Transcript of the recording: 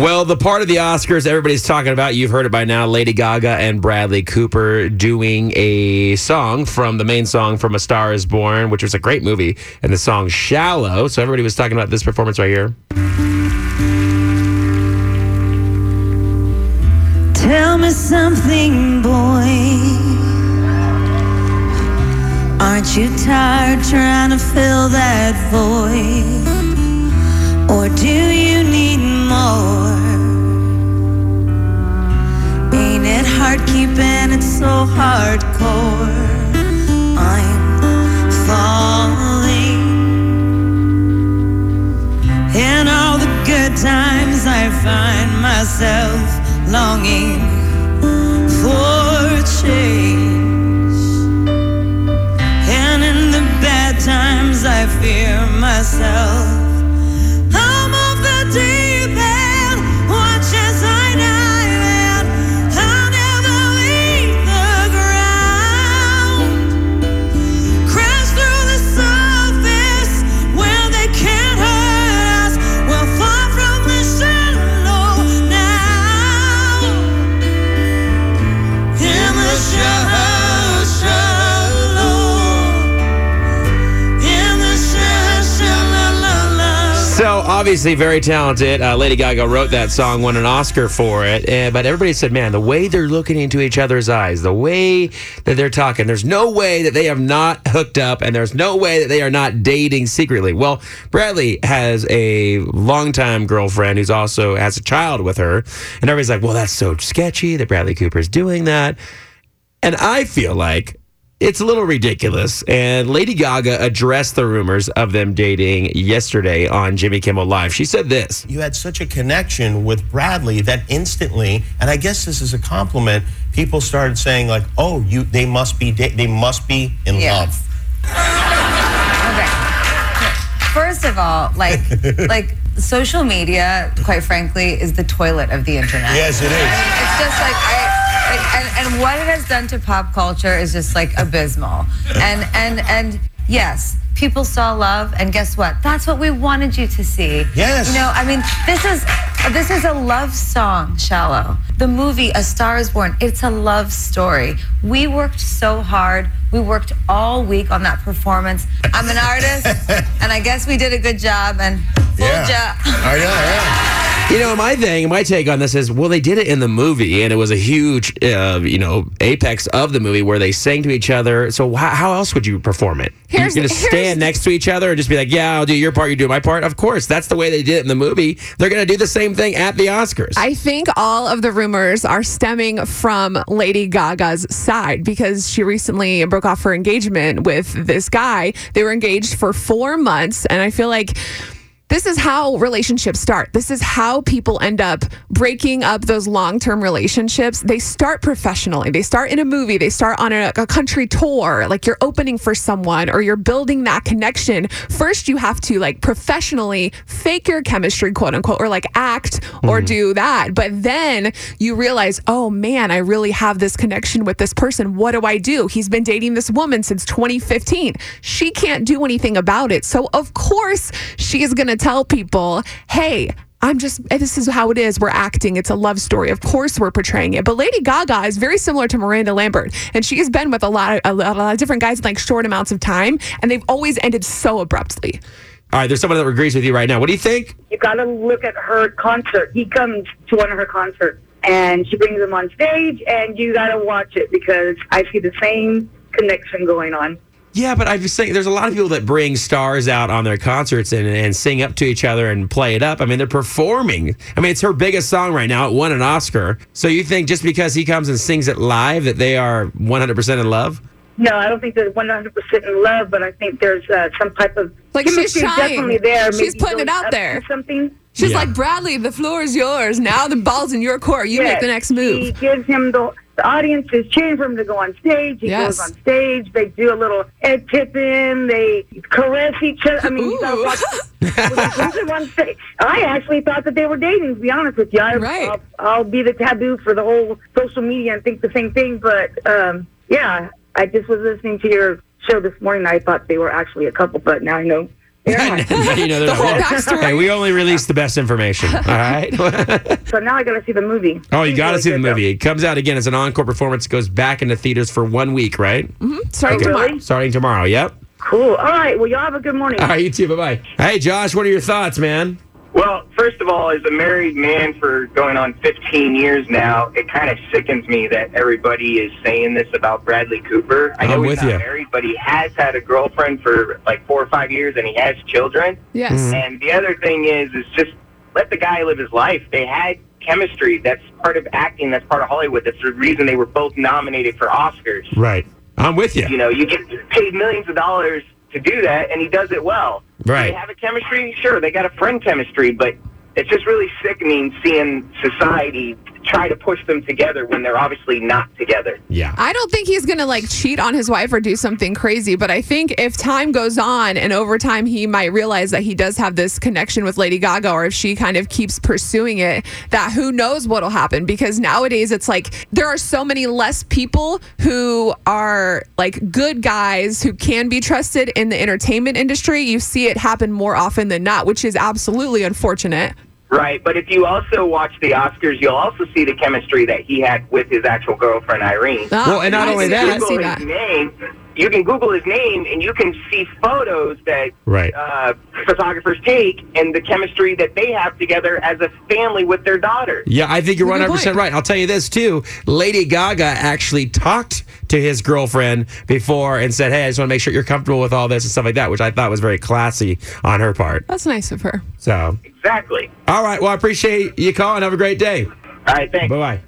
Well, the part of the Oscars everybody's talking about, you've heard it by now Lady Gaga and Bradley Cooper doing a song from the main song from A Star is Born, which was a great movie, and the song Shallow. So everybody was talking about this performance right here. Tell me something, boy. Aren't you tired trying to fill that void? Or do you need more? Ain't it hard keeping it so hardcore? I'm falling. In all the good times, I find myself longing obviously very talented. Uh, Lady Gaga wrote that song, won an Oscar for it. Uh, but everybody said, man, the way they're looking into each other's eyes, the way that they're talking, there's no way that they have not hooked up, and there's no way that they are not dating secretly. Well, Bradley has a longtime girlfriend who's also has a child with her, and everybody's like, well, that's so sketchy that Bradley Cooper's doing that. And I feel like it's a little ridiculous. And Lady Gaga addressed the rumors of them dating yesterday on Jimmy Kimmel Live. She said this. you had such a connection with Bradley that instantly, and I guess this is a compliment. People started saying like, "Oh, you they must be da- they must be in Yeah. love." Okay. First of all, like like social media, quite frankly, is the toilet of the internet. Yes, it is. It's just like I like, and, and what it has done to pop culture is just like abysmal. And and and yes, people saw love, and guess what? That's what we wanted you to see. Yes. You know, I mean, this is this is a love song, Shallow. The movie A Star Is Born. It's a love story. We worked so hard. We worked all week on that performance. I'm an artist, and I guess we did a good job. And full Yeah. job. I know. Yeah. You know, my thing, my take on this is, well, they did it in the movie, and it was a huge, uh, you know, apex of the movie where they sang to each other. So how, how else would you perform it? Here's- You're going to stand next to each other and just be like, yeah, I'll do your part, you do my part. Of course, that's the way they did it in the movie. They're going to do the same thing at the Oscars. I think all of the rumors are stemming from Lady Gaga's side because she recently broke off her engagement with this guy. They were engaged for four months, and I feel like. This is how relationships start. This is how people end up breaking up those long term relationships. They start professionally. They start in a movie. They start on a, a country tour. Like you're opening for someone or you're building that connection. First, you have to like professionally fake your chemistry, quote unquote, or like act or mm-hmm. do that. But then you realize, oh man, I really have this connection with this person. What do I do? He's been dating this woman since 2015. She can't do anything about it. So, of course, she is going to tell people, hey, I'm just, this is how it is. We're acting. It's a love story. Of course, we're portraying it. But Lady Gaga is very similar to Miranda Lambert. And she has been with a lot of, a lot, a lot of different guys in like short amounts of time. And they've always ended so abruptly. All right, there's someone that agrees with you right now. What do you think? you got to look at her concert. He comes to one of her concerts and she brings him on stage, and you got to watch it because I see the same connection going on. Yeah, but I'm just saying there's a lot of people that bring stars out on their concerts and, and sing up to each other and play it up. I mean, they're performing. I mean, it's her biggest song right now. It won an Oscar. So you think just because he comes and sings it live that they are 100% in love? No, I don't think they're 100% in love, but I think there's uh, some type of Like, she's chemistry trying. definitely there. She's maybe putting it out there. Something. She's Yeah. like, Bradley, the floor is yours. Now the ball's in your court. You make the next He move. gives him the. The audience is cheering for him to go on stage. He Yes. goes on stage. They do a little head tipping. They caress each other. I mean, you gotta Ooh. watch when they brings him on stage. I actually thought that they were dating. To be honest with you, I, Right. I'll, I'll be the taboo for the whole social media and think the same thing. But um, yeah, I just was listening to your show this morning. I thought they were actually a couple, but now I know. you know, The whole backstory. Hey, we only release the best information. All right. so now I got to see the movie. oh, you got to really see the good, though. movie. It comes out again as an encore performance. It goes back into theaters for one week, right? Mm-hmm. Starting Oh, tomorrow. really? Starting tomorrow. Yep. Cool. All right. Well, y'all have a good morning. All right, you too. Bye bye. Hey, Josh, what are your thoughts, man? Well, first of all, as a married man for going on 15 years now, it kind of sickens me that everybody is saying this about Bradley Cooper. I know I'm he's with not you. married, but he has had a girlfriend for like four or five years, and he has children. Yes. Mm-hmm. And the other thing is, is just let the guy live his life. They had chemistry. That's part of acting. That's part of Hollywood. That's the reason they were both nominated for Oscars. Right. I'm with you. You know, you get paid millions of dollars to do that, and he does it well. Right. Do they have a chemistry? Sure, they got a friend chemistry, but it's just really sickening seeing society try to push them together when they're obviously not together. Yeah. I don't think he's going to like cheat on his wife or do something crazy, but I think if time goes on and over time he might realize that he does have this connection with Lady Gaga or if she kind of keeps pursuing it, that who knows what'll happen because nowadays it's like there are so many less people who are like good guys who can be trusted in the entertainment industry. You see it happen more often than not, which is absolutely unfortunate. Right, but if you also watch the Oscars, you'll also see the chemistry that he had with his actual girlfriend Irene. Ah, Well, and not I only see- I that- see Google that. name. You can Google his name, and you can see photos that Right. uh, photographers take, and the chemistry that they have together as a family with their daughter. Yeah, I think you're Good 100% point. right. I'll tell you this too. Lady Gaga actually talked to his girlfriend before and said, Hey, I just want to make sure you're comfortable with all this and stuff like that, which I thought was very classy on her part. That's nice of her. So, Exactly. all right. Well, I appreciate you calling. Have a great day. All right, thanks. Bye bye.